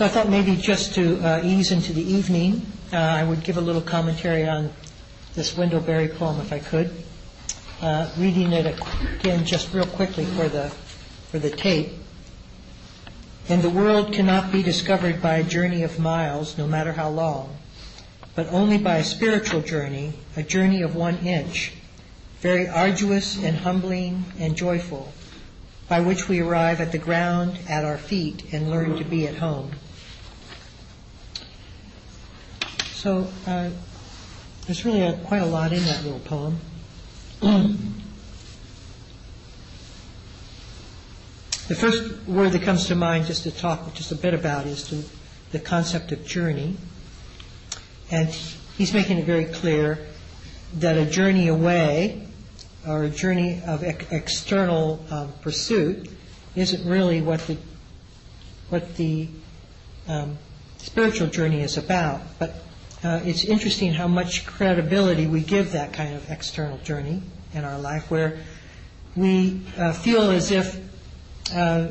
So I thought maybe just to uh, ease into the evening, uh, I would give a little commentary on this Wendell Berry poem if I could. Uh, reading it again just real quickly for the, for the tape. And the world cannot be discovered by a journey of miles, no matter how long, but only by a spiritual journey, a journey of one inch, very arduous and humbling and joyful, by which we arrive at the ground at our feet and learn to be at home. So uh, there's really quite a lot in that little poem. the first word that comes to mind, just to talk just a bit about, is to the concept of journey. And he's making it very clear that a journey away or a journey of ex- external um, pursuit isn't really what the what the um, spiritual journey is about. But it's interesting how much credibility we give that kind of external journey in our life, where we uh, feel as if uh,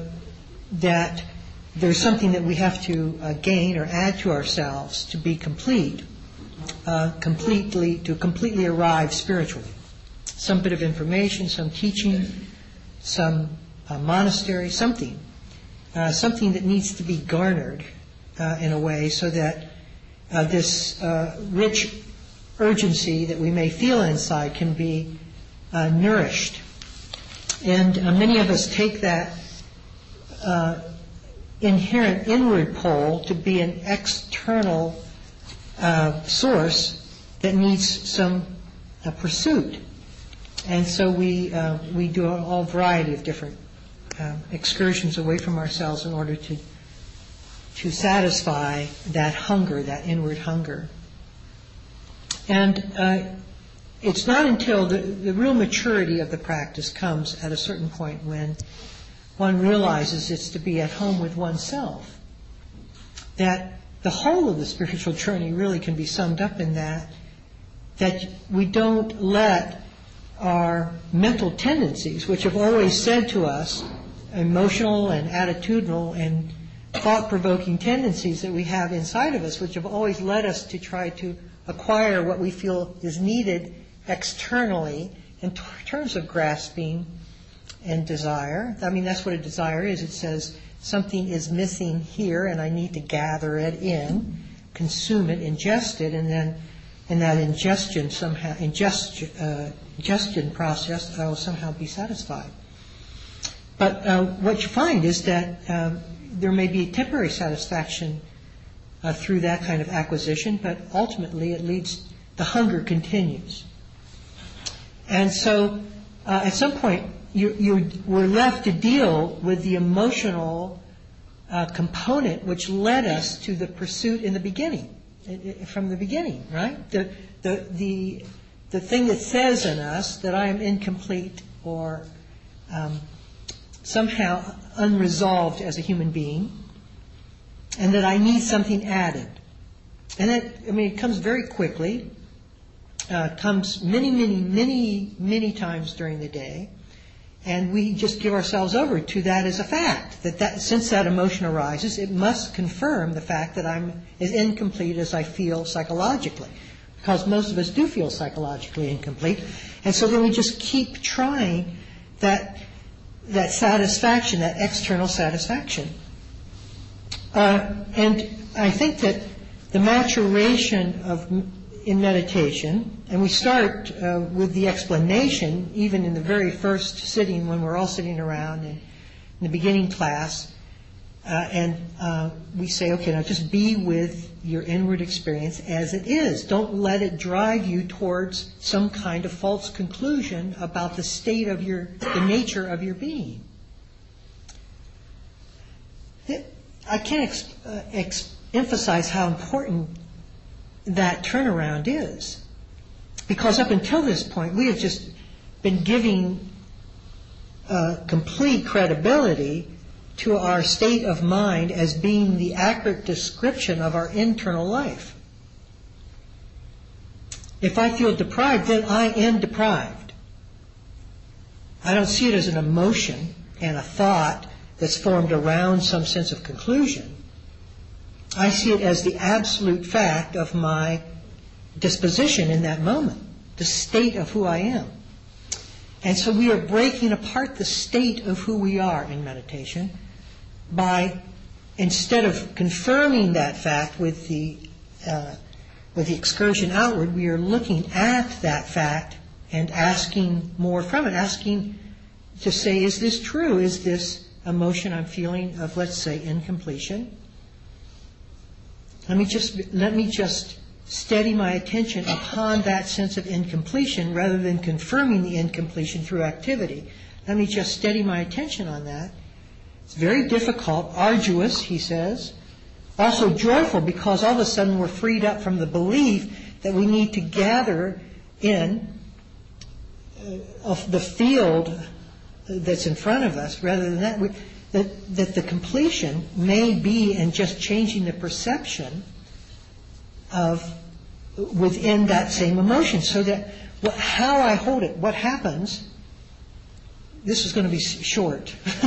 that there's something that we have to uh, gain or add to ourselves to be complete, uh, completely to completely arrive spiritually. Some bit of information, some teaching, some uh, monastery, something, something that needs to be garnered in a way so that uh, Uh, this uh, rich urgency that we may feel inside can be uh, nourished. And uh, many of us take that uh, inherent inward pull to be an external source that needs some pursuit. And so we we do a whole variety of different excursions away from ourselves in order to to satisfy that hunger, that inward hunger. And uh, it's not until the, the real maturity of the practice comes at a certain point when one realizes it's to be at home with oneself that the whole of the spiritual journey really can be summed up in that that we don't let our mental tendencies, which have always said to us, emotional and attitudinal and thought-provoking tendencies that we have inside of us, which have always led us to try to acquire what we feel is needed externally in terms of grasping and desire. I mean, that's what a desire is. It says something is missing here, and I need to gather it in, consume it, ingest it, and then in that ingestion somehow ingestion, uh, ingestion process, I will somehow be satisfied. But uh, what you find is that um, there may be temporary satisfaction uh, through that kind of acquisition, but ultimately it leads, the hunger continues. And so uh, at some point, you, you were left to deal with the emotional uh, component which led us to the pursuit in the beginning, from the beginning, right? The, the, the, the thing that says in us that I am incomplete or um, somehow unresolved as a human being, and that I need something added. And that, I mean, it comes very quickly, uh, comes many, many, many, many times during the day, and we just give ourselves over to that as a fact. That, that since that emotion arises, it must confirm the fact that I'm as incomplete as I feel psychologically, because most of us do feel psychologically incomplete, and so then we just keep trying that that satisfaction, that external satisfaction. Uh, and I think that the maturation of in meditation, and we start uh, with the explanation, even in the very first sitting when we're all sitting around in, the beginning class, uh, and we say, okay, now just be with your inward experience as it is. Don't let it drive you towards some kind of false conclusion about the state of your, the nature of your being. I can't ex- uh, ex- emphasize how important that turnaround is. Because up until this point, we have just been giving uh, complete credibility to our state of mind as being the accurate description of our internal life. If I feel deprived, then I am deprived. I don't see it as an emotion and a thought that's formed around some sense of conclusion. I see it as the absolute fact of my disposition in that moment, the state of who I am. And so we are breaking apart the state of who we are in meditation by, instead of confirming that fact with the, uh, with the excursion outward, we are looking at that fact and asking more from it, asking to say, is this true? Is this emotion I'm feeling of, let's say, incompletion? Let me just, let me just steady my attention upon that sense of incompletion rather than confirming the incompletion through activity. Let me just steady my attention on that. It's very difficult, arduous, he says. Also joyful because all of a sudden we're freed up from the belief that we need to gather in uh, the field that's in front of us rather than that. That, that the completion may be in just changing the perception of within that same emotion. So that how I hold it, what happens, this is going to be short.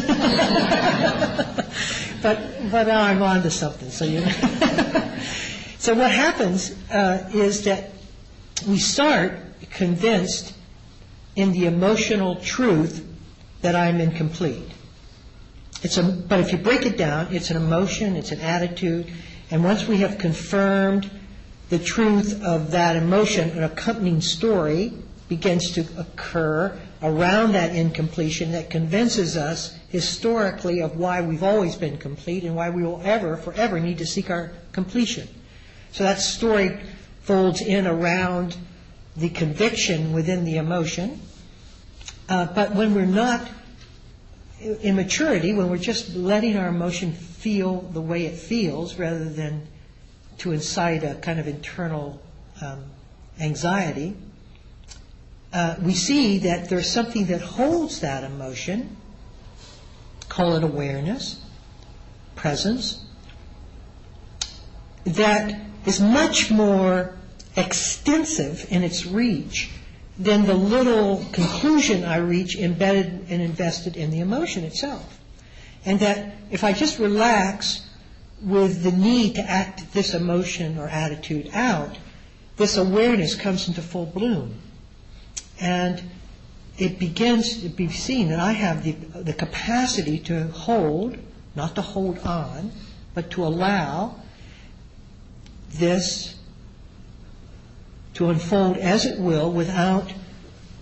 but, but now I'm on to something, so you so what happens uh, is that we start convinced in the emotional truth that I'm incomplete. It's a, but if you break it down, it's an emotion, it's an attitude, and once we have confirmed the truth of that emotion, an accompanying story begins to occur around that incompletion that convinces us historically of why we've always been complete and why we will ever, forever need to seek our completion. So that story folds in around the conviction within the emotion. Uh, but when we're not in maturity, when we're just letting our emotion feel the way it feels rather than to incite a kind of internal um, anxiety, Uh, we see that there's something that holds that emotion, call it awareness, presence, that is much more extensive in its reach than the little conclusion I reach embedded and invested in the emotion itself. And that if I just relax with the need to act this emotion or attitude out, this awareness comes into full bloom. And it begins to be seen that I have the, capacity to hold, not to hold on, but to allow this to unfold as it will without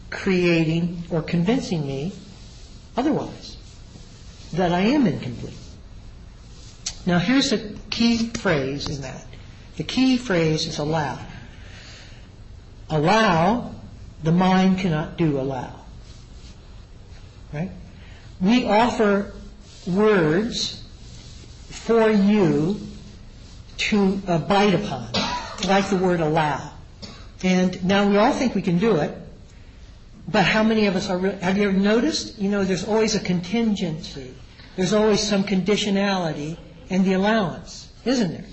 creating or convincing me otherwise that I am incomplete. Now, here's the key phrase in that. The key phrase is allow. Allow, the mind cannot do allow. Right? We offer words for you to uh, bite upon, like the word allow. And now we all think we can do it, but how many of us are, have you ever noticed? You know, there's always a contingency. There's always some conditionality in the allowance, isn't there?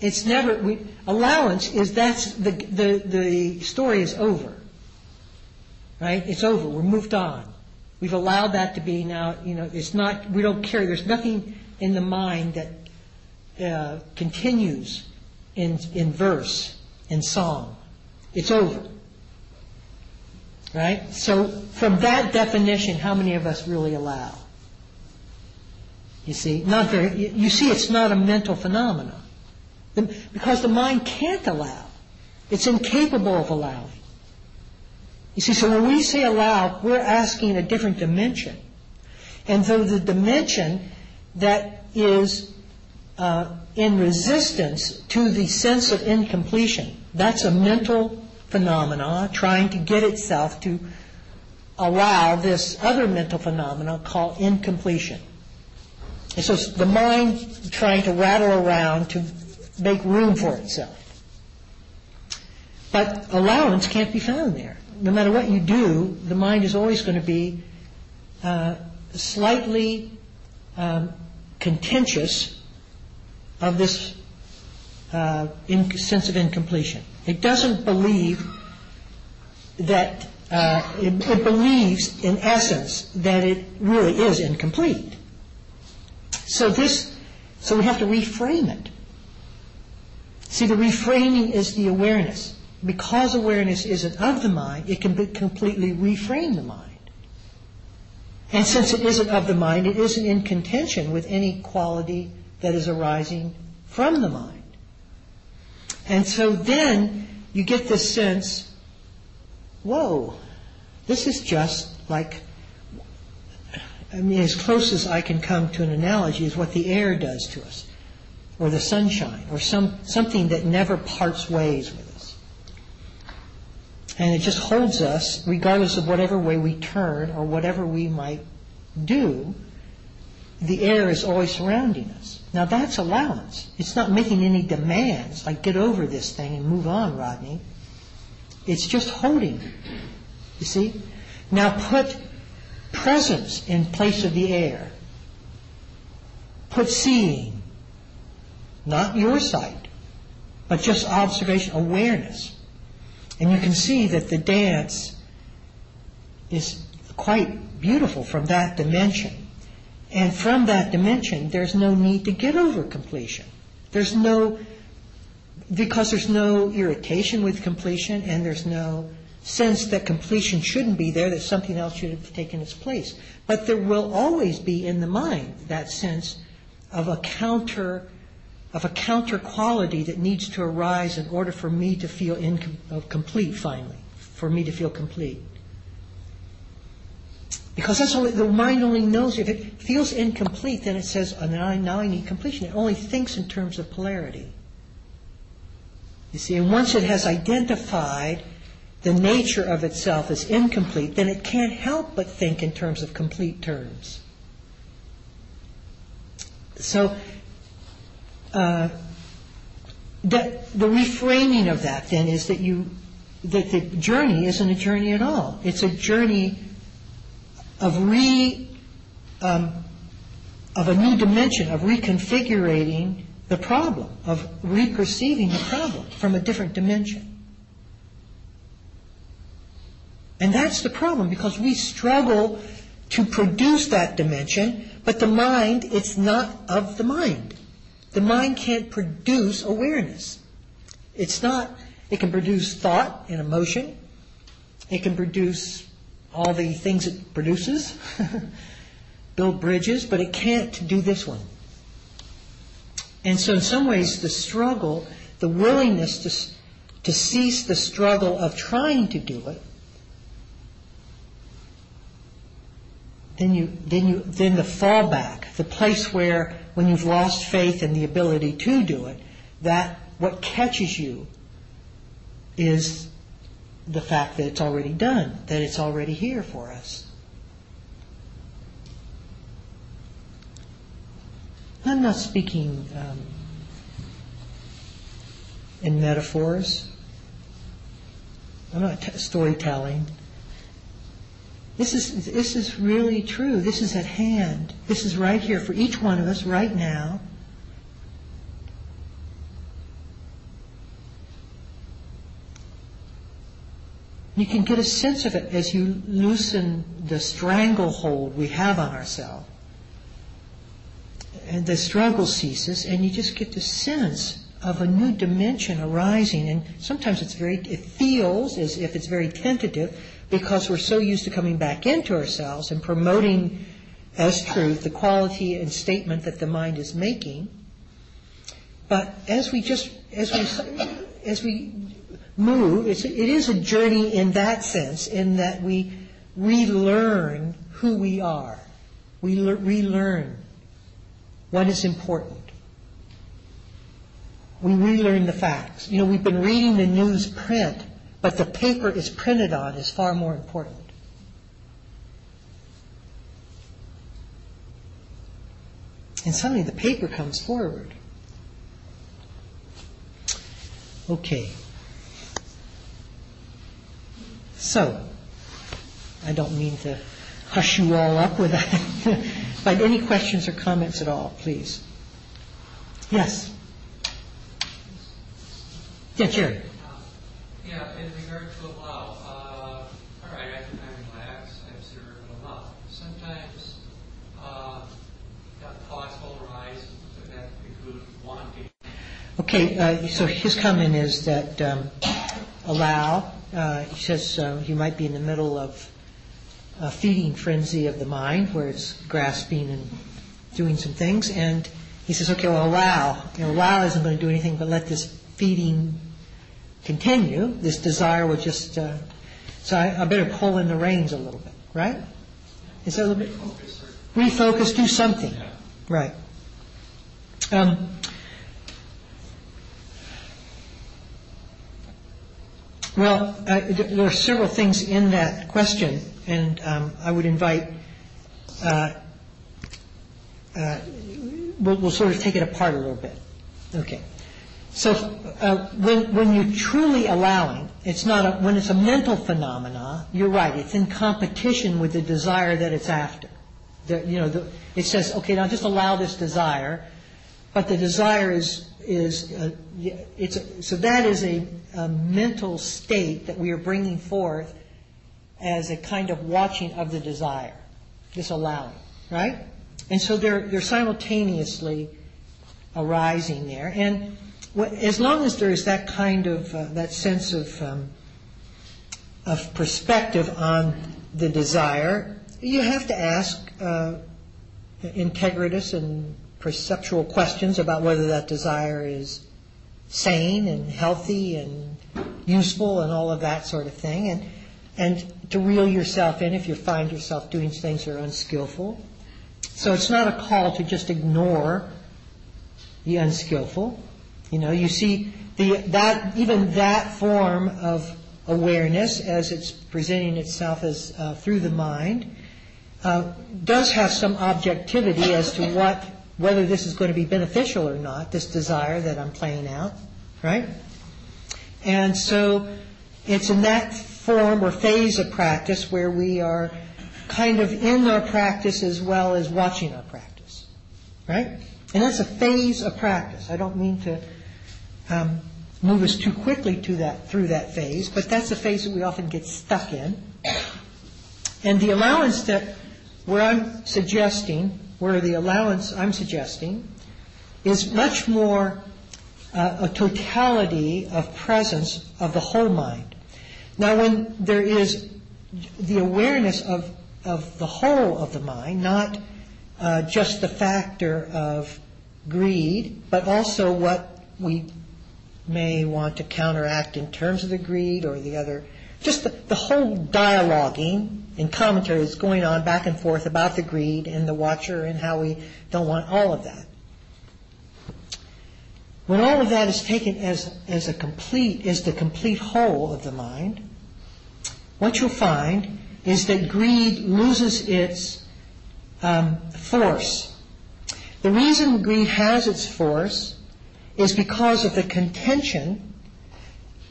It's never, allowance is that's, the, story is over. Right? It's over. We're moved on. We've allowed that to be now, you know, it's not, we don't care. There's nothing in the mind that uh, continues in, in verse, in song. It's over. Right? So from that definition, how many of us really allow? You see, not very, you see it's not a mental phenomenon. Because the mind can't allow. It's incapable of allowing. You see, so when we say allow, we're asking a different dimension. And so the dimension that is uh, in resistance to the sense of incompletion, that's a mental phenomena trying to get itself to allow this other mental phenomena called incompletion. And so the mind trying to rattle around to make room for itself. But allowance can't be found there. No matter what you do, the mind is always going to be uh, slightly um, contentious of this uh, sense of incompletion. It doesn't believe that, uh, it, it believes in essence that it really is incomplete. So this, so we have to reframe it. See, the reframing is the awareness. Because awareness isn't of the mind, it can completely reframe the mind. And since it isn't of the mind, it isn't in contention with any quality that is arising from the mind. And so then you get this sense, whoa, this is just like, I mean, as close as I can come to an analogy is what the air does to us, or the sunshine, or some, something that never parts ways with us. And it just holds us, regardless of whatever way we turn or whatever we might do, the air is always surrounding us. Now that's allowance. It's not making any demands, like get over this thing and move on, Rodney. It's just holding. You see? Now put presence in place of the air. Put seeing. Not your sight, but just observation, awareness. And you can see that the dance is quite beautiful from that dimension. And from that dimension, there's no need to get over completion. There's no, because there's no irritation with completion and there's no sense that completion shouldn't be there, that something else should have taken its place. But there will always be in the mind that sense of a counter, of a counter quality that needs to arise in order for me to feel complete finally, for me to feel complete. Because that's only, the mind only knows if it feels incomplete, then it says, oh, now, I, now I need completion. It only thinks in terms of polarity. You see, and once it has identified the nature of itself as incomplete, then it can't help but think in terms of complete terms. So, the, the reframing of that then is that you that the journey isn't a journey at all. It's a journey of re um, of a new dimension of reconfiguring the problem, of reperceiving the problem from a different dimension. And that's the problem because we struggle to produce that dimension, but the mind, it's not of the mind. The mind can't produce awareness. It's not, it can produce thought and emotion. It can produce all the things it produces, build bridges, but it can't do this one. And so, in some ways, the struggle, the willingness to, to cease the struggle of trying to do it, then you, then you, then the fallback, the place where when you've lost faith in the ability to do it, that what catches you is the fact that it's already done, that it's already here for us. I'm not speaking um, in metaphors. I'm not t- storytelling. This is, really true. This is at hand. This is right here for each one of us right now. You can get a sense of it as you loosen the stranglehold we have on ourselves. And the struggle ceases, and you just get the sense of a new dimension arising. And sometimes it's very, it feels as if it's very tentative because we're so used to coming back into ourselves and promoting as truth the quality and statement that the mind is making. But as we just, as we, as we move. It's, it is a journey in that sense, in that we relearn who we are. We le- relearn what is important. We relearn the facts. You know, we've been reading the news print, but the paper is printed on is far more important. And suddenly the paper comes forward. Okay. So, I don't mean to hush you all up with that. but any questions or comments at all, please? Yes. Yeah, Jerry. Yeah, in regard to allow, uh, all right, I, I relax, I observe and allow. Sometimes uh, thoughts will arise that include wanting. Okay, uh, so his comment is that um, allow, uh, he says uh, you might be in the middle of a feeding frenzy of the mind where it's grasping and doing some things, and he says, okay, well, allow. You allow isn't going to do anything but let this feeding continue. This desire will just, so I, better pull in the reins a little bit, right? Is that a little bit? Refocus, do something. Right. Well, there are several things in that question, and um, I would invite, uh, uh, we'll sort of take it apart a little bit. Okay. So uh, when when you're truly allowing, it's not a, when it's a mental phenomena, you're right, it's in competition with the desire that it's after. You know, it says, okay, now just allow this desire, but the desire is, is, uh, so that is a, mental state that we are bringing forth as a kind of watching of the desire, this allowing, right? And so they're, they're simultaneously arising there. And as long as there's that kind of, uh, that sense of, um, of perspective on the desire, you have to ask uh, integritous and perceptual questions about whether that desire is sane and healthy and useful and all of that sort of thing, and and to reel yourself in if you find yourself doing things that are unskillful. So it's not a call to just ignore the unskillful. You know, you see the that even that form of awareness as it's presenting itself as uh, through the mind uh, does have some objectivity as to what whether this is going to be beneficial or not. This desire that I'm playing out, right? And so it's in that form or phase of practice where we are kind of in our practice as well as watching our practice, right? And that's a phase of practice. I don't mean to um, move us too quickly to that through that phase, but that's a phase that we often get stuck in. And the allowance that where I'm suggesting, where the allowance I'm suggesting, is much more uh, a totality of presence of the whole mind. Now, when there is the awareness of, of the whole of the mind, not uh, just the factor of greed, but also what we may want to counteract in terms of the greed or the other, just the whole dialoguing and commentary that's going on back and forth about the greed and the watcher and how we don't want all of that. When all of that is taken as, as a complete, as the complete whole of the mind, what you'll find is that greed loses its um, force. The reason greed has its force is because of the contention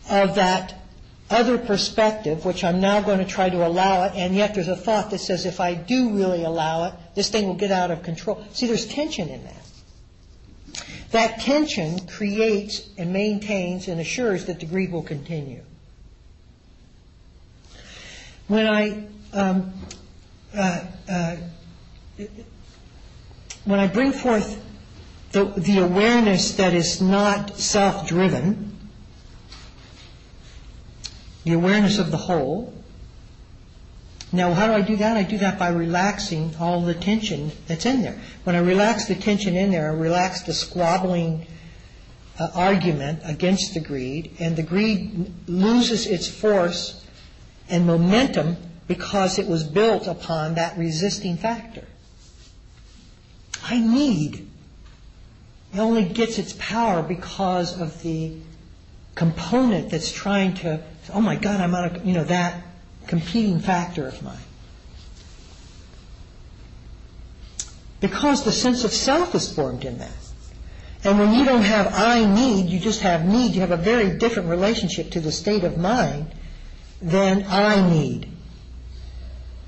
of that other perspective, which I'm now going to try to allow it, and yet there's a thought that says if I do really allow it, this thing will get out of control. See, there's tension in that. That tension creates and maintains and assures that the greed will continue. When I um, uh, uh, when I bring forth the, the awareness that is not self-driven, the awareness of the whole. Now, how do I do that? I do that by relaxing all the tension that's in there. When I relax the tension in there, I relax the squabbling uh, argument against the greed, and the greed loses its force and momentum because it was built upon that resisting factor. I need. It only gets its power because of the component that's trying to, oh my God, I'm out of, you know, that competing factor of mine. Because the sense of self is formed in that. And when you don't have I need, you just have need, you have a very different relationship to the state of mind than I need.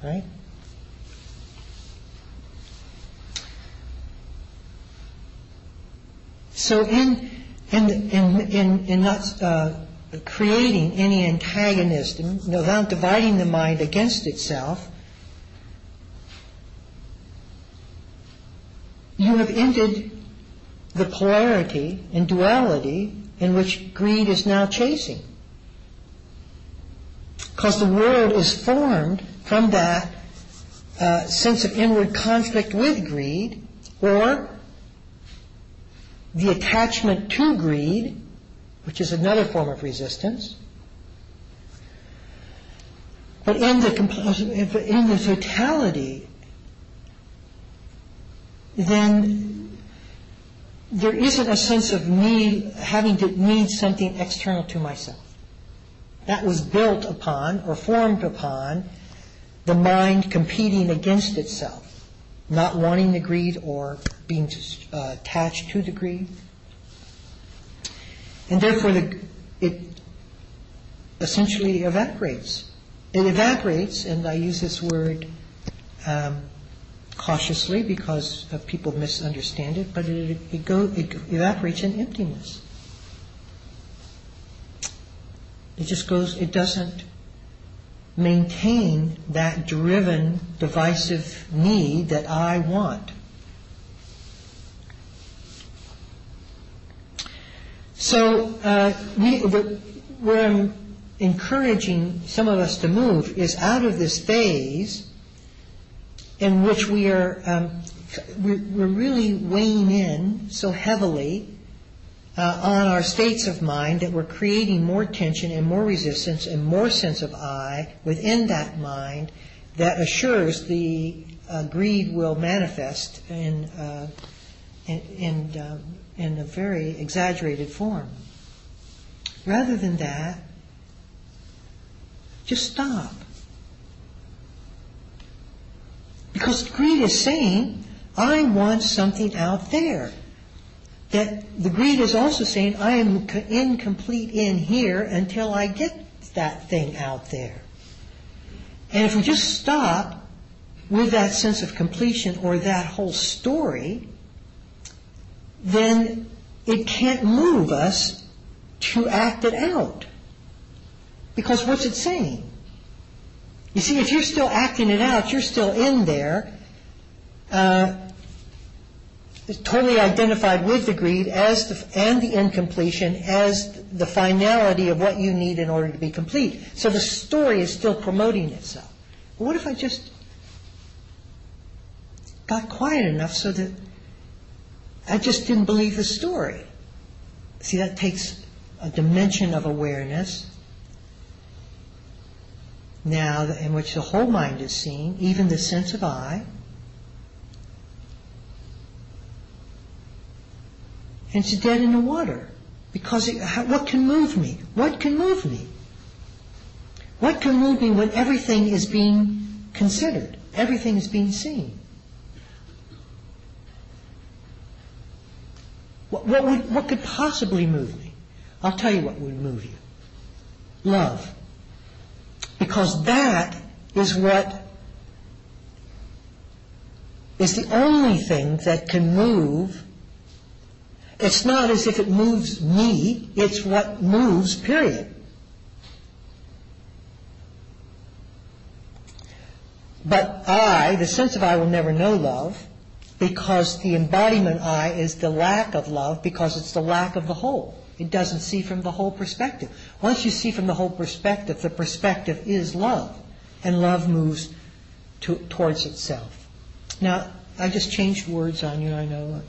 Right? So in in in in, in not uh, creating any antagonism, without dividing the mind against itself, you have ended the polarity and duality in which greed is now chasing. Because the world is formed from that uh, sense of inward conflict with greed or the attachment to greed, which is another form of resistance. But in the, in the totality, then there isn't a sense of me having to need something external to myself. That was built upon or formed upon the mind competing against itself, not wanting the greed or being uh, attached to the greed. And therefore, it essentially evaporates. It evaporates, and I use this word um, cautiously because people misunderstand it, but it, evaporates in emptiness. It just goes, it doesn't maintain that driven, divisive need that I want. So uh, where I'm encouraging some of us to move is out of this phase in which we are um, really weighing in so heavily uh, on our states of mind that we're creating more tension and more resistance and more sense of I within that mind that assures the uh, greed will manifest uh, in, a very exaggerated form. Rather than that, just stop. Because greed is saying, I want something out there that the greed is also saying, I am incomplete in here until I get that thing out there. And if we just stop with that sense of completion or that whole story, then it can't move us to act it out. Because what's it saying? You see, if you're still acting it out, you're still in there. Uh, totally identified with the greed as the, and the incompletion as the finality of what you need in order to be complete. So the story is still promoting itself. But what if I just got quiet enough so that I just didn't believe the story? See, that takes a dimension of awareness now in which the whole mind is seen, even the sense of I, and it's dead in the water. Because it, what can move me? What can move me? What can move me when everything is being considered? Everything is being seen. What, could possibly move me? I'll tell you what would move you. Love. Because that is what is the only thing that can move it's not as if it moves me, it's what moves, period. But I, the sense of I, will never know love because the embodiment I is the lack of love because it's the lack of the whole. It doesn't see from the whole perspective. Once you see from the whole perspective, the perspective is love, and love moves to, towards itself. Now, I just changed words on you, I know.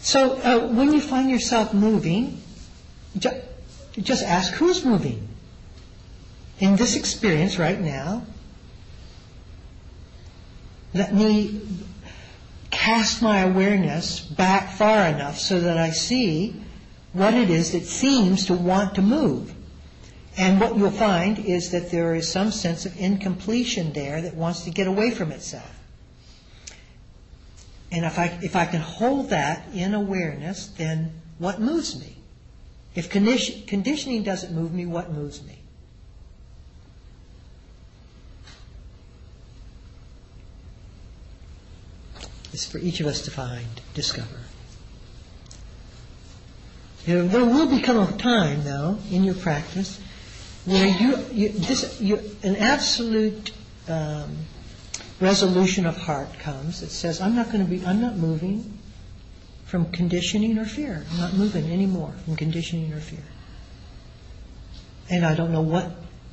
So uh, when you find yourself moving, ju- just ask who's moving. In this experience right now, let me cast my awareness back far enough so that I see what it is that seems to want to move. And what you'll find is that there is some sense of incompletion there that wants to get away from itself. And if I, if I can hold that in awareness, then what moves me? If condition, conditioning doesn't move me, what moves me? It's for each of us to find, discover. There, there will become a time, though, in your practice where you, you this, you, an absolute um, resolution of heart comes that says, I'm not going to be, I'm not moving from conditioning or fear. I'm not moving anymore from conditioning or fear. And I don't know what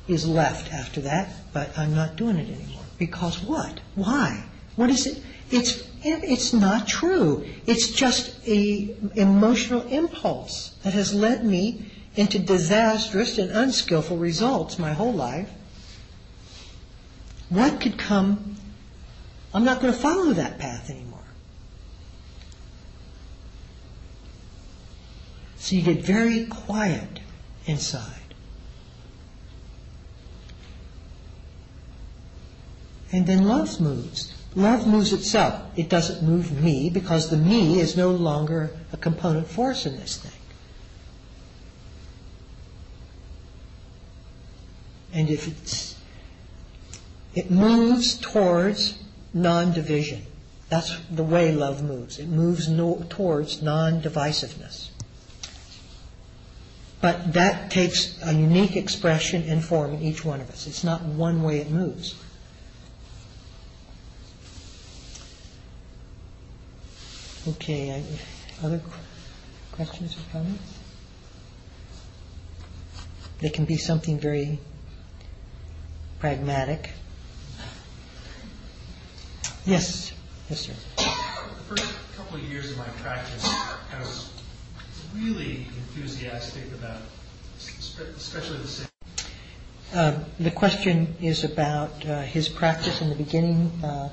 is left after that, but I'm not doing it anymore. Because what? Why? What is it? It's it's not true. It's just a emotional impulse that has led me into disastrous and unskillful results my whole life. What could come? I'm not going to follow that path anymore. So you get very quiet inside. And then love moves. Love moves itself. It doesn't move me because the me is no longer a component force in this thing. And if it's, it moves towards non-division. That's the way love moves. It moves no, towards non-divisiveness. But that takes a unique expression and form in each one of us. It's not one way it moves. Okay, other questions or comments? They can be something very pragmatic. Yes, yes, sir. The first couple of years of my practice, I was really enthusiastic about, especially the same. Um, The question is about uh, his practice in the beginning. Uh,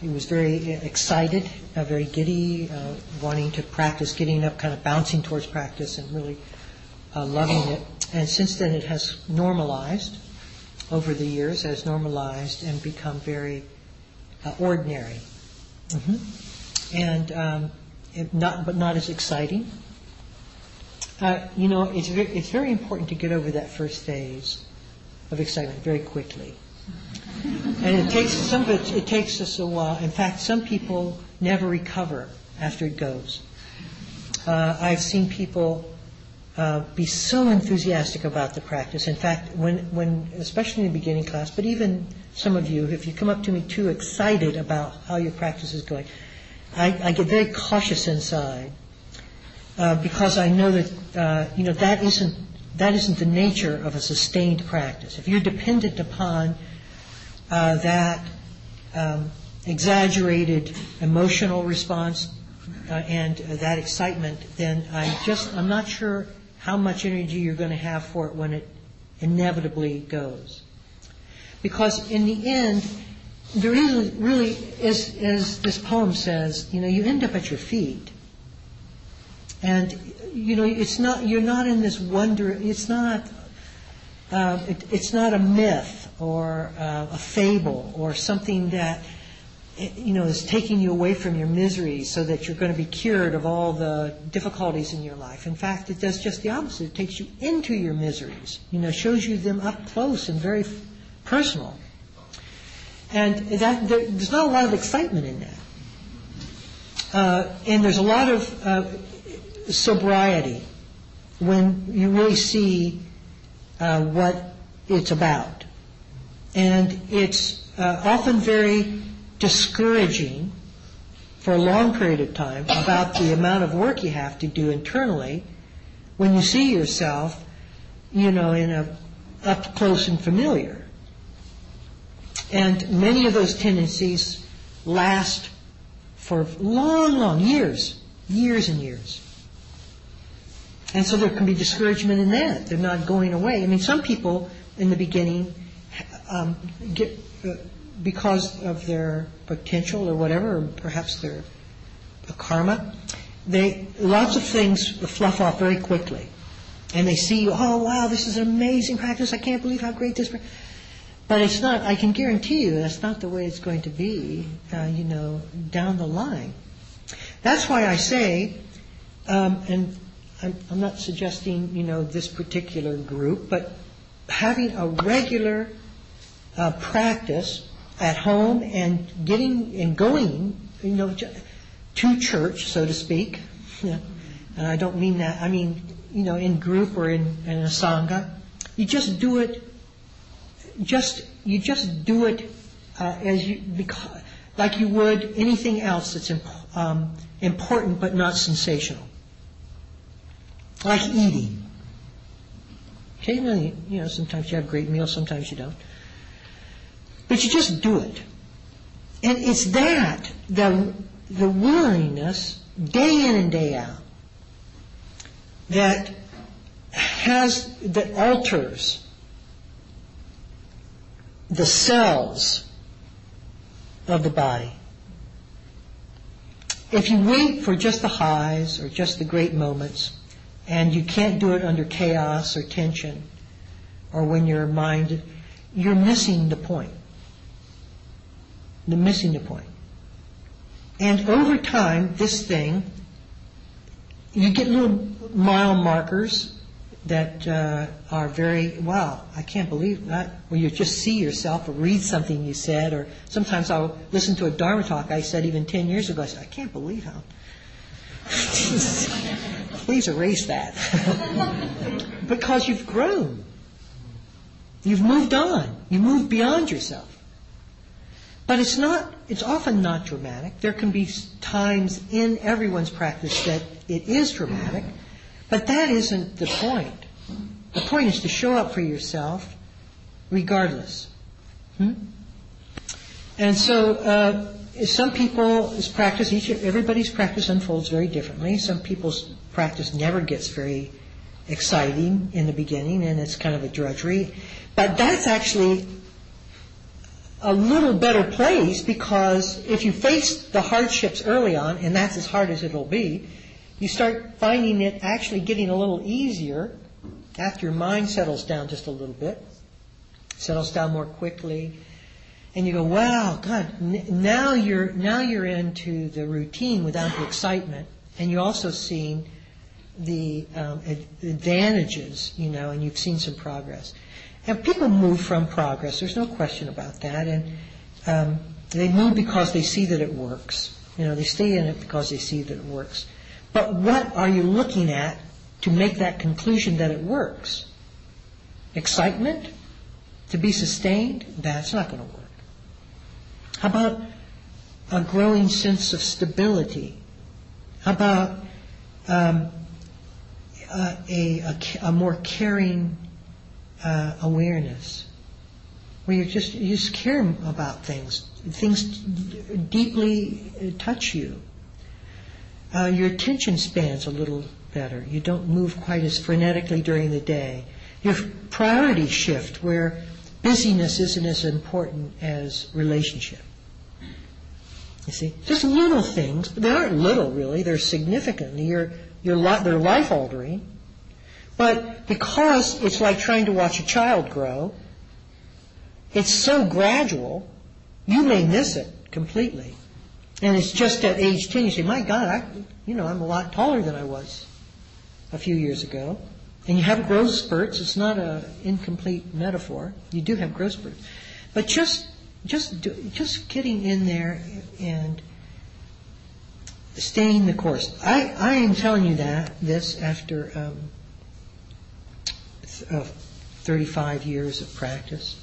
He was very excited, uh, very giddy, uh, wanting to practice, getting up, kind of bouncing towards practice and really uh, loving it. And since then, it has normalized over the years, has normalized and become very uh, ordinary. Mhm. And um, not, but not as exciting. Uh, You know, it's very, it's very important to get over that first phase of excitement very quickly. And it takes, some of it, it takes us a while. In fact, some people never recover after it goes. Uh, I've seen people uh, be so enthusiastic about the practice. In fact, when, when, especially in the beginning class, but even some of you, if you come up to me too excited about how your practice is going, I, I get very cautious inside uh, because I know that uh, you know that isn't that isn't the nature of a sustained practice. If you're dependent upon that um, exaggerated emotional response uh, and uh, that excitement, then I just I'm not sure how much energy you're going to have for it when it inevitably goes. Because in the end, there is really, as, as this poem says, you know, you end up at your feet. And, you know, it's not, you're not in this wonder, it's not, uh, it's not a myth or uh, a fable or something that, you know, is taking you away from your misery so that you're going to be cured of all the difficulties in your life. In fact, it does just the opposite. It takes you into your miseries, you know, shows you them up close and very personal. And that, there, there's not a lot of excitement in that. Uh, and there's a lot of uh, sobriety when you really see uh, what it's about. And it's uh, often very discouraging for a long period of time about the amount of work you have to do internally when you see yourself, you know, in a up close and familiar. And many of those tendencies last for long, long years, years and years. And so there can be discouragement in that. They're not going away. I mean, some people in the beginning because of their potential or whatever, perhaps their karma, lots of things fluff off very quickly. And they see, oh, wow, this is an amazing practice. I can't believe how great this practice but it's not, I can guarantee you that's not the way it's going to be, uh, you know, down the line. That's why I say, um, and I'm, not suggesting, you know, this particular group, but having a regular uh, practice at home and getting and going, you know, to church, so to speak. and I don't mean that. I mean, you know, in group or in, in a sangha. You just do it just you just do it uh, as you, becau- like you would anything else that's imp- um, important but not sensational. Like eating. Occasionally, you know, sometimes you have great meals, sometimes you don't. But you just do it. And it's that, the, the willingness, day in and day out, that has, that alters the cells of the body. If you wait for just the highs or just the great moments, and you can't do it under chaos or tension, or when your mind, you're missing the point. You're missing the point. And over time, this thing, you get little mile markers that uh, are very, wow, I can't believe that. Or you just see yourself or read something you said, or sometimes I'll listen to a Dharma talk I said even 10 years ago. I said, I can't believe how. Please erase that. because you've grown. You've moved on. you've moved beyond yourself. But it's not, it's often not dramatic. There can be times in everyone's practice that it is dramatic, but that isn't the point. The point is to show up for yourself regardless. Hmm? And so uh, some people's practice, each, everybody's practice unfolds very differently. Some people's practice never gets very exciting in the beginning, and it's kind of a drudgery. But that's actually a little better place because if you face the hardships early on, and that's as hard as it'll be, you start finding it actually getting a little easier after your mind settles down just a little bit, settles down more quickly, and you go, "Wow, God!" Now you're now you're into the routine without the excitement, and you're also seeing the um, ad- advantages, you know, and you've seen some progress. And people move from progress. There's no question about that, and um, they move because they see that it works. You know, they stay in it because they see that it works. But what are you looking at to make that conclusion that it works? Excitement? To be sustained? That's not going to work. How about a growing sense of stability? How about um, a, a, a a more caring uh, awareness, where you just you just care about things. Things deeply touch you. Uh, your attention span's a little better. You don't move quite as frenetically during the day. Your priorities shift, where busyness isn't as important as relationship. You see, just little things, but they aren't little really. They're significant. You're, you're li- they're life altering. But because it's like trying to watch a child grow, it's so gradual, you may miss it completely. And it's just at age 10, you say, my God, I, you know, I'm a lot taller than I was a few years ago. And you have growth spurts. It's not an incomplete metaphor. You do have growth spurts. But just, just, just getting in there and staying the course. I, I am telling you that, this after um, 35 years of practice.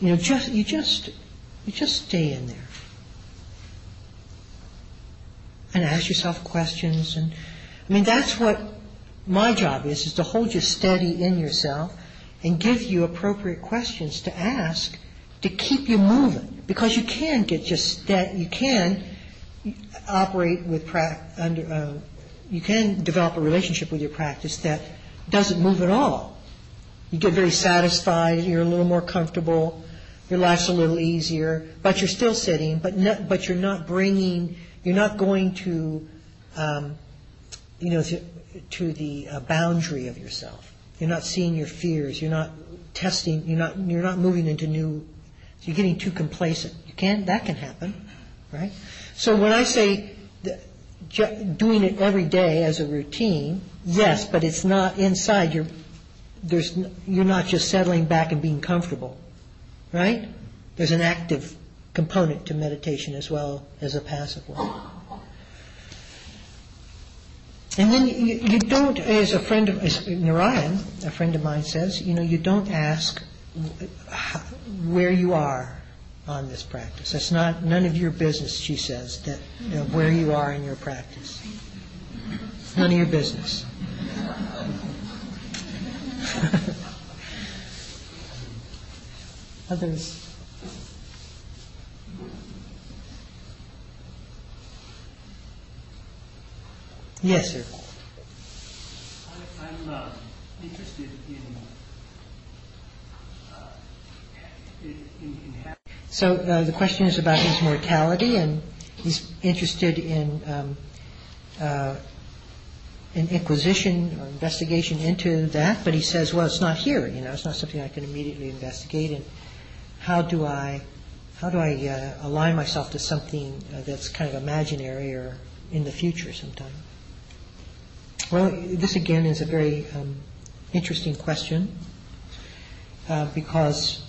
You know, just you just you just stay in there and ask yourself questions. And I mean, that's what my job is: is to hold you steady in yourself and give you appropriate questions to ask to keep you moving. Because you can get just that you can operate with pra- under uh, you can develop a relationship with your practice that doesn't move at all. You get very satisfied, you're a little more comfortable, your life's a little easier, but you're still sitting, but you're not bringing, you're not going to, um, you know, to, the uh, boundary of yourself. You're not seeing your fears. You're not testing. You're not. You're not moving into new. You're getting too complacent. You can. That can happen, right? So when I say doing it every day as a routine, yes, but it's not inside. You're not just settling back and being comfortable, right? There's an active component to meditation as well as a passive one. And then you, don't, as a friend of, as Narayan, a friend of mine says, you know, you don't ask where you are on this practice. That's not, none of your business, she says, where you are in your practice. None of your business. Others? Yes, sir. I- I'm uh, interested in, uh, in, in ha- So uh, the question is about his mortality, and he's interested in um, uh, an inquisition or investigation into that, but he says, well, it's not here, you know, it's not something I can immediately investigate, and how do I, how do I uh, align myself to something uh, that's kind of imaginary or in the future sometime? Well, this again is a very um, interesting question, uh, because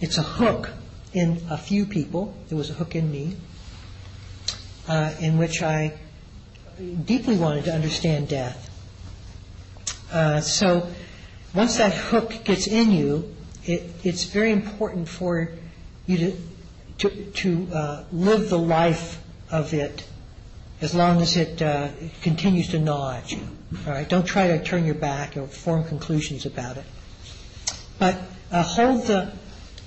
it's a hook in a few people. There was a hook in me, in which I deeply wanted to understand death. Uh, so once that hook gets in you, it, it's very important for you to uh, live the life of it as long as it uh, continues to gnaw at you. Don't try to turn your back or form conclusions about it. But hold the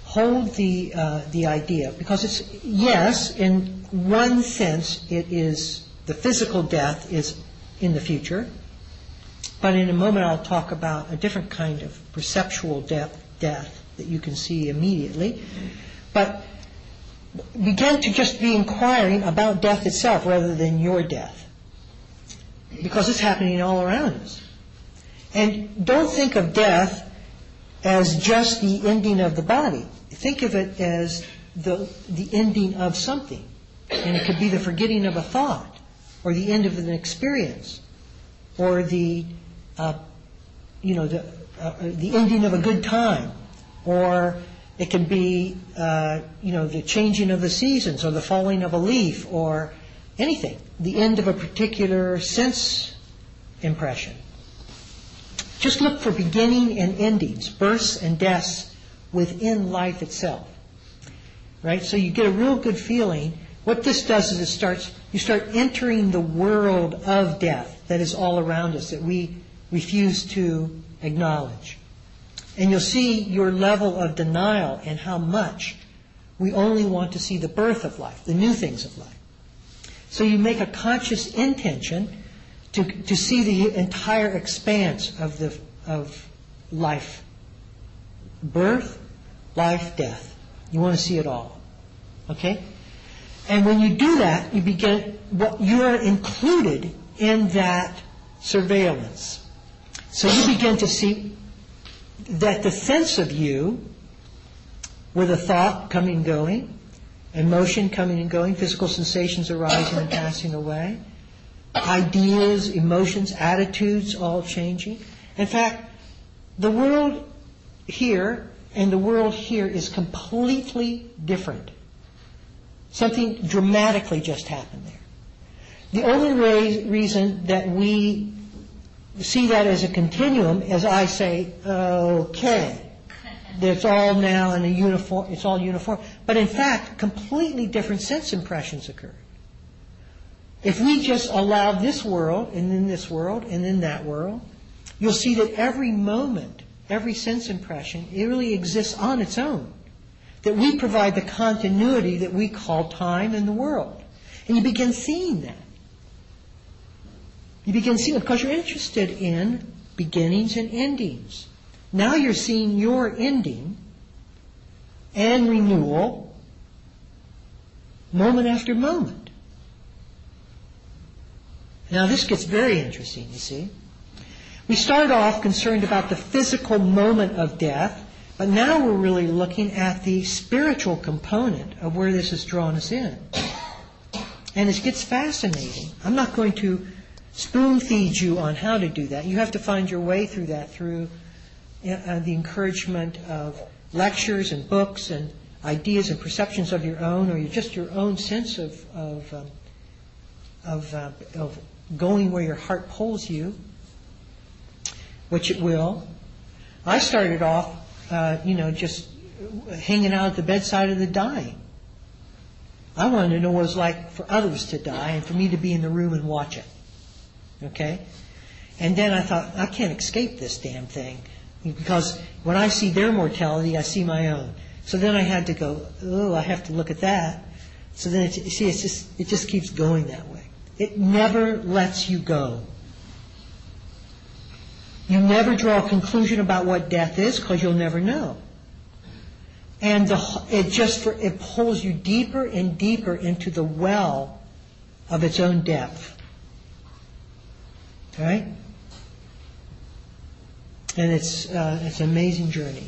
hold the the idea because it's yes, in one sense, it is the physical death is in the future, but in a moment I'll talk about a different kind of perceptual death death that you can see immediately. But begin to just be inquiring about death itself rather than your death, because it's happening all around us. And don't think of death as just the ending of the body. Think of it as the, the ending of something. And it could be the forgetting of a thought, or the end of an experience, or the, uh, you know, the, uh, the ending of a good time, or it can be, uh, you know, the changing of the seasons, or the falling of a leaf, or anything. The end of a particular sense impression. Just look for beginning and endings, births and deaths within life itself. Right? So you get a real good feeling. What this does is it starts, you start entering the world of death that is all around us that we refuse to acknowledge. And you'll see your level of denial and how much we only want to see the birth of life, the new things of life. So you make a conscious intention to, to see the entire expanse of, the, of life birth, life, death. You want to see it all. Okay? And when you do that, you begin, you are included in that surveillance. So you begin to see that the sense of you, with a thought coming and going, emotion coming and going, physical sensations arising and passing away, ideas, emotions, attitudes all changing. In fact, the world here and the world here is completely different. Something dramatically just happened there. The only reason that we see that as a continuum is I say, okay, it's all now in a uniform, it's all uniform. But in fact, completely different sense impressions occur. If we just allow this world, and then this world, and then that world, you'll see that every moment, every sense impression, it really exists on its own. That we provide the continuity that we call time in the world. And you begin seeing that. You begin seeing it because you're interested in beginnings and endings. Now you're seeing your ending and renewal moment after moment. Now this gets very interesting, you see. We start off concerned about the physical moment of death, but now we're really looking at the spiritual component of where this has drawn us in. And it gets fascinating. I'm not going to spoon feed you on how to do that. You have to find your way through that through uh, the encouragement of lectures and books and ideas and perceptions of your own, or just your own sense of of, um, of, uh, of going where your heart pulls you, which it will. I started off uh, Uh, you know, just hanging out at the bedside of the dying. I wanted to know what it was like for others to die and for me to be in the room and watch it. Okay? And then I thought, I can't escape this damn thing. Because when I see their mortality, I see my own. So then I had to go, oh, I have to look at that. So then, you see, it's just, it just keeps going that way. It never lets you go. You never draw a conclusion about what death is because you'll never know. And it just pulls you deeper and deeper into the well of its own depth. All right? And it's, uh, it's an amazing journey.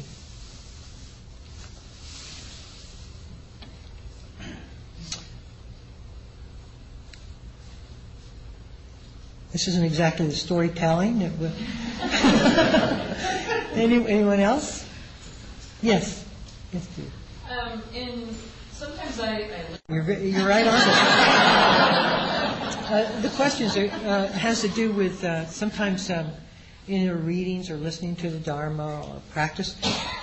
This isn't exactly the storytelling. Any, anyone else? Yes. Yes, dear. Um, in, sometimes I, I You're, you're right on. Uh, the questions are, uh, has to do with uh, sometimes um, in her readings or listening to the Dharma or practice,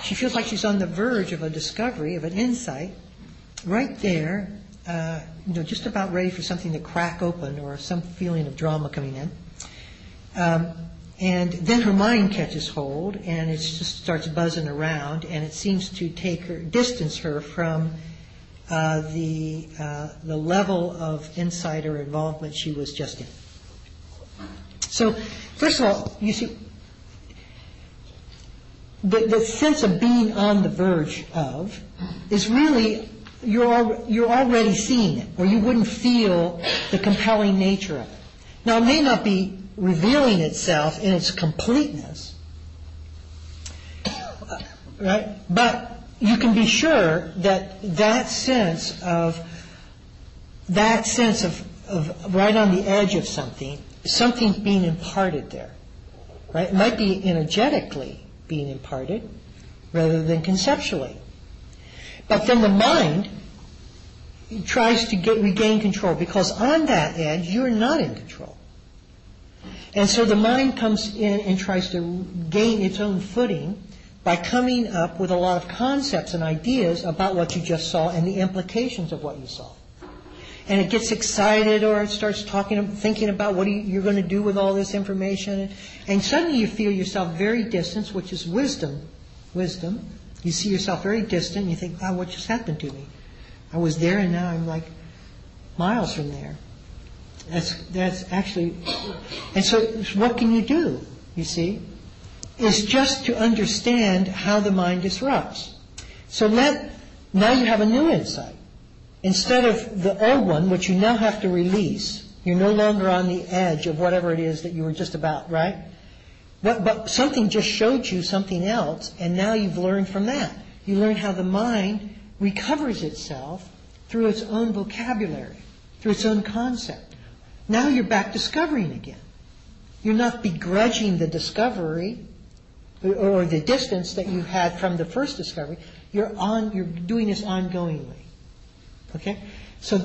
she feels like she's on the verge of a discovery, of an insight, right there, you know, just about ready for something to crack open or some feeling of drama coming in. Um, and then her mind catches hold, and it just starts buzzing around, and it seems to take her, distance her from uh, the uh, the level of insight or involvement she was just in. So, first of all, you see, the, the sense of being on the verge of is really you're already seeing it, or you wouldn't feel the compelling nature of it. Now, it may not be revealing itself in its completeness, right? But you can be sure that that sense of that sense of, of right on the edge of something, something's being imparted there, right? It might be energetically being imparted rather than conceptually. But then the mind tries to regain control because on that edge you're not in control. And so the mind comes in and tries to gain its own footing by coming up with a lot of concepts and ideas about what you just saw and the implications of what you saw. And it gets excited or it starts talking, thinking about what you- you're going to do with all this information. And suddenly you feel yourself very distant, which is wisdom. Wisdom. You see yourself very distant and you think, wow, what just happened to me? I was there and now I'm like miles from there. That's, that's actually, and so what can you do, you see? Is just to understand how the mind disrupts. So let, now you have a new insight. Instead of the old one, which you now have to release, you're no longer on the edge of whatever it is that you were just about, right? But, something just showed you something else, and now you've learned from that. You learn how the mind recovers itself through its own vocabulary, through its own concept. Now you're back discovering again. You're not begrudging the discovery or- or the distance that you had from the first discovery. You're on. You're doing this ongoingly. Okay. So,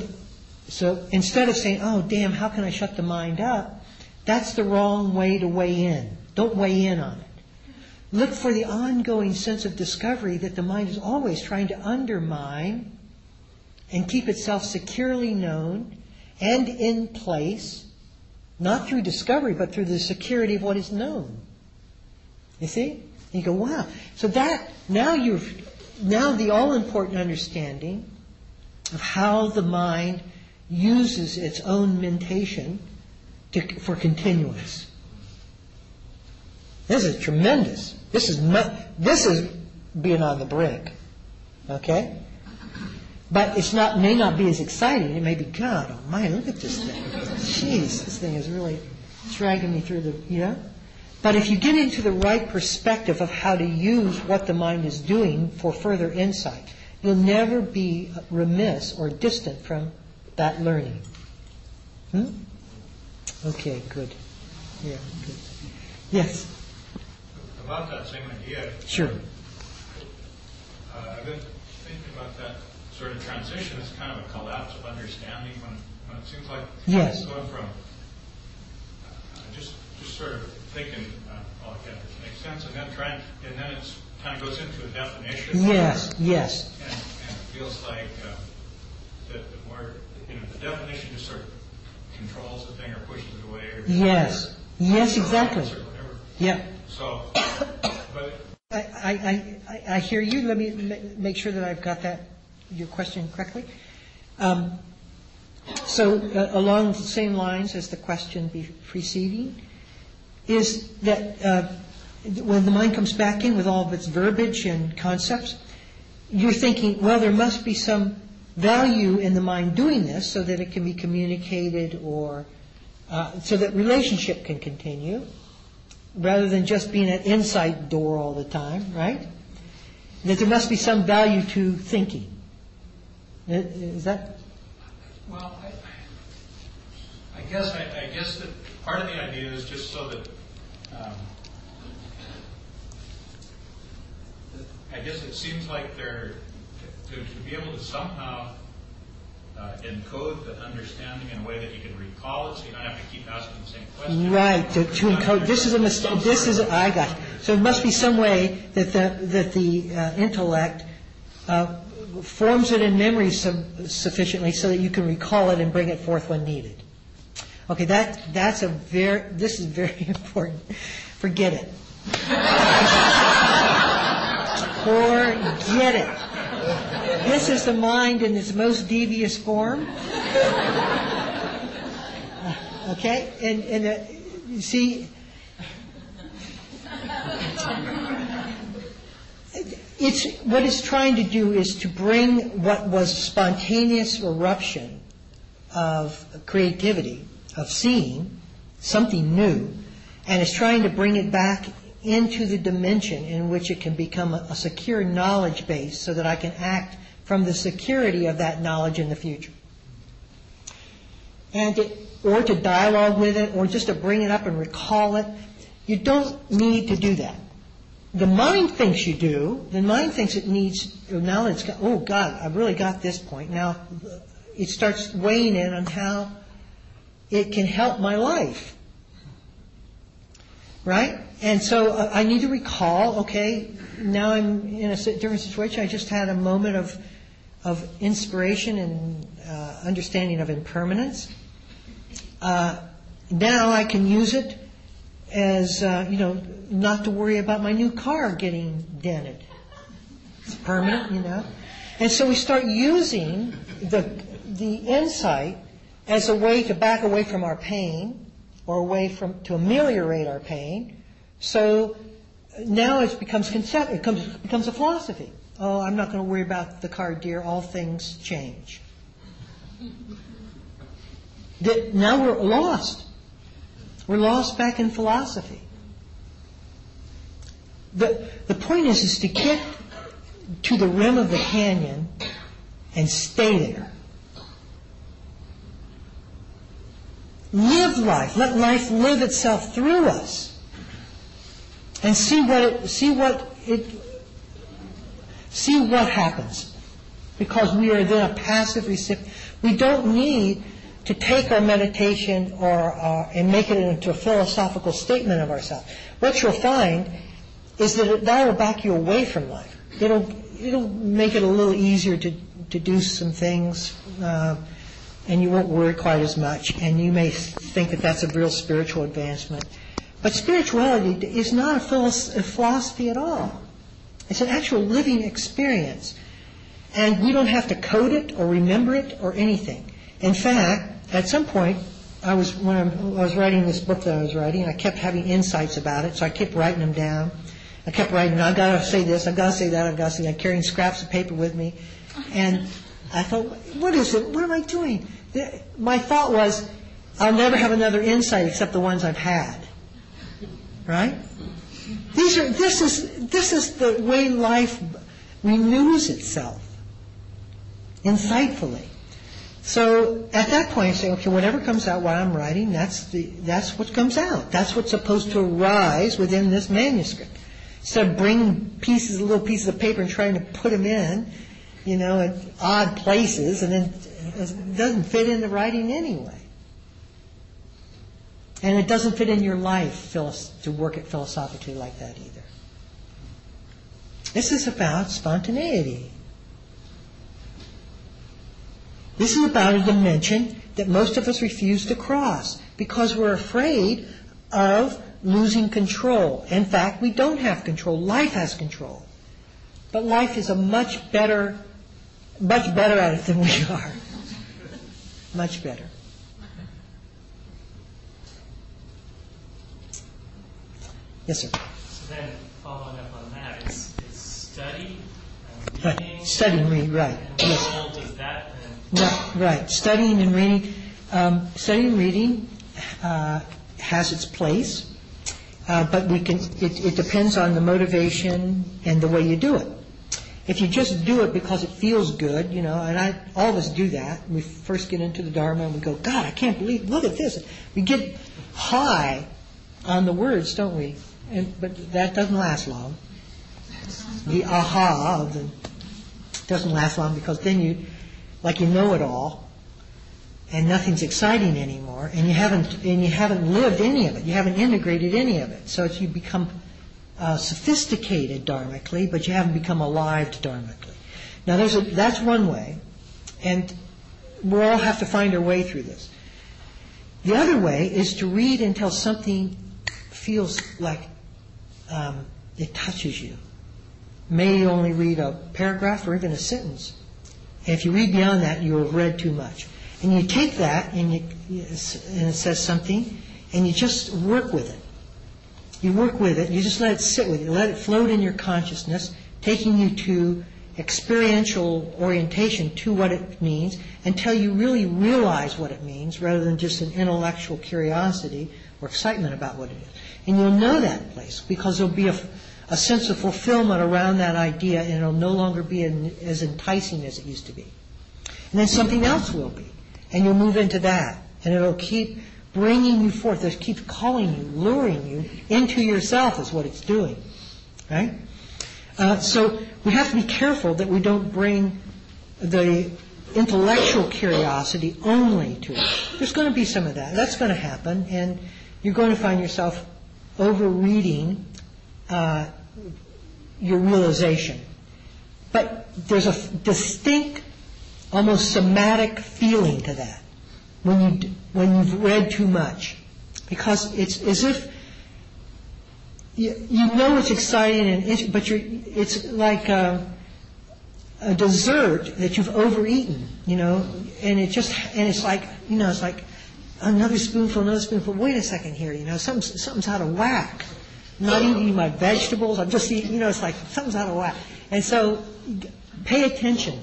so instead of saying, "Oh, damn, how can I shut the mind up?" That's the wrong way to weigh in. Don't weigh in on it. Look for the ongoing sense of discovery that the mind is always trying to undermine and keep itself securely known and in place, not through discovery, but through the security of what is known. You see? You go, wow. So that, now you've, now the all important understanding of how the mind uses its own mentation to, for continuance. This is tremendous. This is this is being on the brink. Okay? But it's not may not be as exciting. It may be God Almighty, look at this thing. Jeez, this thing is really dragging me through the you know. But if you get into the right perspective of how to use what the mind is doing for further insight, you'll never be remiss or distant from that learning. Hmm? Okay, good. Yeah, good. Yes, About that same idea, sure. uh, I've been thinking about that sort of transition as kind of a collapse of understanding when, it seems like Yes. going from uh, just just sort of thinking, oh, yeah, this makes sense, and then trying, and then it's, kind of goes into a definition. Yes, yes. And, it feels like, that the more, you know, the definition just sort of controls the thing or pushes it away or. Yes, yes, exactly. Yeah. So, but I, hear you. Let me make sure that I've got that, your question correctly. Um, So uh, along the same lines as the question preceding, is that uh, when the mind comes back in with all of its verbiage and concepts, you're thinking, well, there must be some value in the mind doing this so that it can be communicated or, uh, so that relationship can continue rather than just being an inside door all the time, right? That there must be some value to thinking. Is that, Well, I, guess, I, guess that part of the idea is just so that, um, I guess it seems like to, be able to somehow uh, encode the understanding in a way that you can recall it, so you don't have to keep asking the same question. right, to encode, this is a mistake, this is, I got it. So it must be some way that the, that the uh, intellect uh, forms it in memory sufficiently so that you can recall it and bring it forth when needed. Okay, that, that's a very, this is very important. Forget it. Forget it. This is the mind in its most devious form. Okay? And, and, uh, you see, it's, what it's trying to do is to bring what was spontaneous eruption of creativity, of seeing, something new, and it's trying to bring it back into the dimension in which it can become a, a secure knowledge base so that I can act from the security of that knowledge in the future. And or to dialogue with it, or just to bring it up and recall it. You don't need to do that. The mind thinks you do. The mind thinks it needs, now that oh, God, I've really got this point. Now, it starts weighing in on how it can help my life. Right? And so uh, I need to recall, okay, now I'm in a different situation. I just had a moment of, of inspiration and uh, understanding of impermanence. Uh, now I can use it as, uh, you know, not to worry about my new car getting dented. It's permanent, you know. And so we start using the, the insight as a way to back away from our pain or a way from, to ameliorate our pain. So now it becomes concept, it becomes, becomes a philosophy. Oh, I'm not going to worry about the car, dear. All things change. That now we're lost. We're lost back in philosophy. The, the point is, is to get to the rim of the canyon and stay there. Live life. Let life live itself through us. And see what it, see what it, see what happens. Because we are then a passive recipient. We don't need to take our meditation or uh, and make it into a philosophical statement of ourselves. What you'll find is that that will back you away from life. It'll it'll make it a little easier to to do some things, uh, and you won't worry quite as much. And you may think that that's a real spiritual advancement. But spirituality is not a philosophy at all. It's an actual living experience. And we don't have to code it or remember it or anything. In fact, at some point, I was when I was writing this book that I was writing, I kept having insights about it, so I kept writing them down. I kept writing, I've got to say this, I've got to say that, I've got to say that, carrying scraps of paper with me. And I thought, what is it? What am I doing? My thought was, I'll never have another insight except the ones I've had. Right? These are, this is, this is the way life renews itself insightfully. So at that point, I say, okay, whatever comes out while I'm writing, that's the that's what comes out. That's what's supposed to arise within this manuscript. Instead of bringing pieces, little pieces of paper, and trying to put them in, you know, at odd places, and then it doesn't fit into writing anyway. And it doesn't fit in your life to work it philosophically like that either. This is about spontaneity. This is about a dimension that most of us refuse to cross because we're afraid of losing control. In fact, we don't have control. Life has control. But life is a much better, much better at it than we are. Much better. Yes, sir. So then, following up on that, is, is study and reading. Study and read, right. And role does that then? Right. Studying and reading, um, studying and reading uh, has its place, uh, but we can. It, it depends on the motivation and the way you do it. If you just do it because it feels good, you know, and I all of us do that. We first get into the Dharma and we go, God, I can't believe. Look at this. We get high on the words, don't we? But that doesn't last long. The aha doesn't last long because then you, like you know it all, and nothing's exciting anymore, and you haven't and you haven't lived any of it. You haven't integrated any of it. So you become uh, sophisticated dharmically, but you haven't become alive dharmically. Now a, that's one way, and we all have to find our way through this. The other way is to read until something feels like Um, it touches you. May you only read a paragraph or even a sentence. If you read beyond that, you have read too much. And you take that and, you, and it says something, and you just work with it. You work with it, you just let it sit with you, let it float in your consciousness, taking you to experiential orientation to what it means until you really realize what it means rather than just an intellectual curiosity or excitement about what it is. And you'll know that place because there'll be a, sense of fulfillment around that idea and it'll no longer be as enticing as it used to be. And then something else will be. And you'll move into that. And it'll keep bringing you forth. It keeps calling you, luring you into yourself is what it's doing. Right? Uh, so we have to be careful that we don't bring the intellectual curiosity only to it. There's going to be some of that. That's going to happen. And you're going to find yourself over-reading uh, your realization. But there's a distinct, almost somatic feeling to that when you when you've read too much, because it's as if you, know it's exciting but it's like a, dessert that you've overeaten, you know, and it just and it's like you know it's like another spoonful, another spoonful. Wait a second here, you know, something's, something's out of whack. I'm not eating my vegetables. I'm just eating, you know, it's like something's out of whack. And so pay attention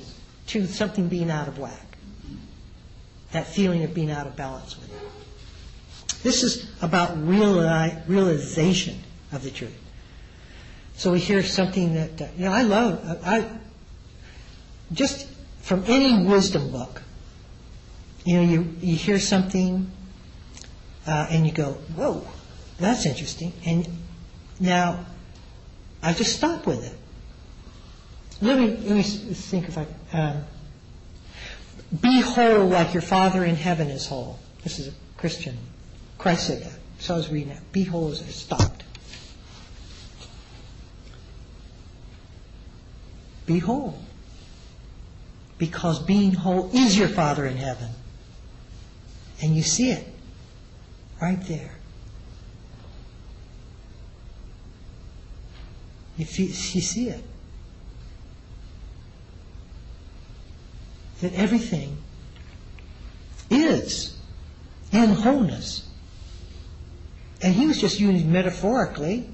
to something being out of whack. That feeling of being out of balance with it. This is about reali- realization of the truth. So we hear something that, uh, you know, I love, I, I just from any wisdom book, you know, you, hear something uh, and you go, whoa, that's interesting. And now I just stop with it. Let me, think if I, um, be whole like your Father in heaven is whole. This is a Christian. Christ said that. So I was reading that. Be whole as I stopped. Be whole. Because being whole is your Father in heaven. And you see it right there. You, you see it. That everything is in wholeness. And he was just using metaphorically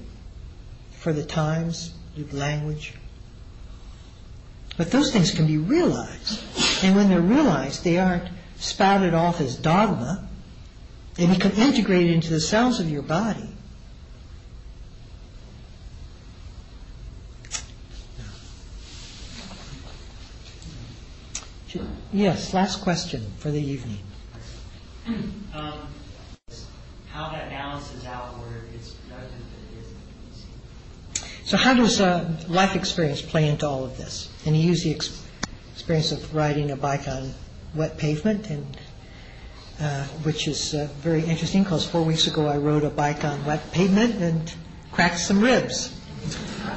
for the times, the language. But those things can be realized. And when they're realized, they aren't spouted off as dogma. They become integrated into the cells of your body. Yes, last question for the evening. um, how that balances out where it's productive but it isn't easy. So how does uh, life experience play into all of this? And you use the ex- experience of riding a bike on wet pavement, and uh, which is uh, very interesting because four weeks ago I rode a bike on wet pavement and cracked some ribs.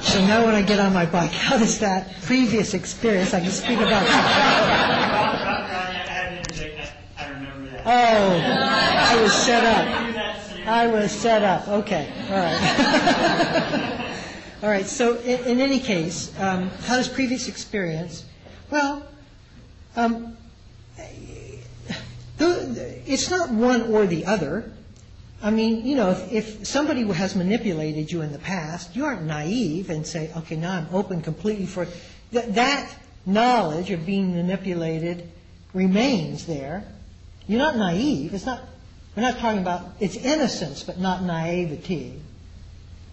So now when I get on my bike, how does that previous experience, I can speak about. Oh, I was set up. I was set up, okay, all right. All right, so in, in any case, um, how does previous experience, well, um, it's not one or the other. I mean, you know, if, somebody has manipulated you in the past, you aren't naive and say, okay, now I'm open completely for, that, that knowledge of being manipulated remains there. You're not naive. It's not, we're not talking about, it's innocence, but not naivety.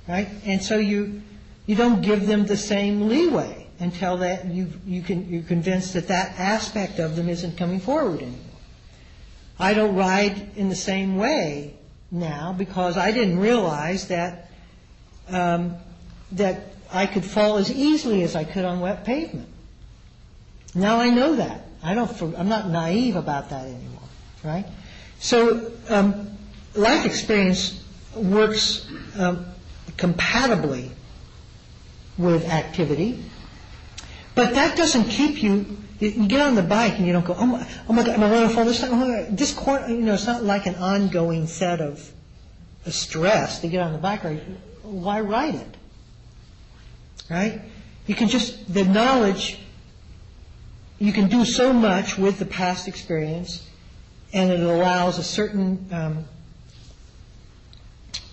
Right? And so you, you don't give them the same leeway until you're convinced that that aspect of them isn't coming forward anymore. I don't ride in the same way now because I didn't realize that, um, I could fall as easily as I could on wet pavement. Now I know that. I'm not naive about that anymore, right? So um, life experience works um, compatibly with activity, but that doesn't keep you. You get on the bike and you don't go, oh my, oh God, am I going to fall this time? Oh this corner, you know, it's not like an ongoing set of stress to get on the bike. Why ride it? Right? You can just the knowledge. You can do so much with the past experience, and it allows a certain um,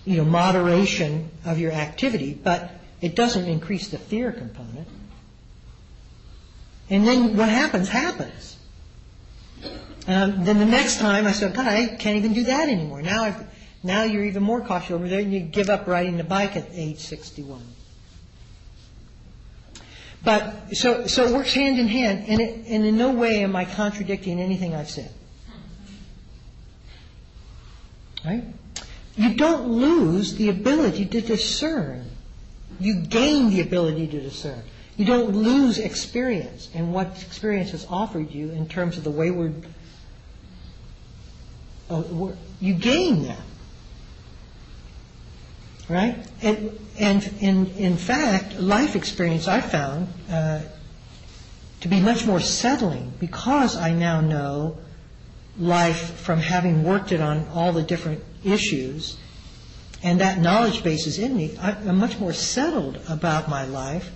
you know, moderation of your activity, but it doesn't increase the fear component. And then what happens, happens. Um, then the next time I said, God, I can't even do that anymore. Now, you're even more cautious over there, and you give up riding the bike at age 61. But so, so it works hand in hand, and in no way am I contradicting anything I've said. Right? You don't lose the ability to discern. You gain the ability to discern. You don't lose experience and what experience has offered you in terms of the wayward. Uh, you gain that. Right? And, and in, in fact, life experience I found uh, to be much more settling because I now know life from having worked it on all the different issues, and that knowledge base is in me. I, I'm much more settled about my life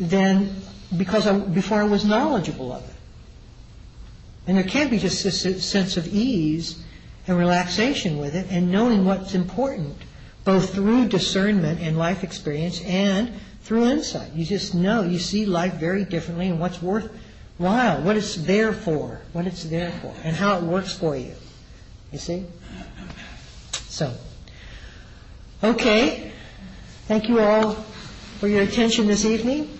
than because before I was knowledgeable of it. And there can't be just this sense of ease and relaxation with it, and knowing what's important, both through discernment and life experience, and through insight. You just know, you see life very differently, and what's worthwhile, what it's there for, what it's there for, and how it works for you. You see? So, okay. Thank you all for your attention this evening.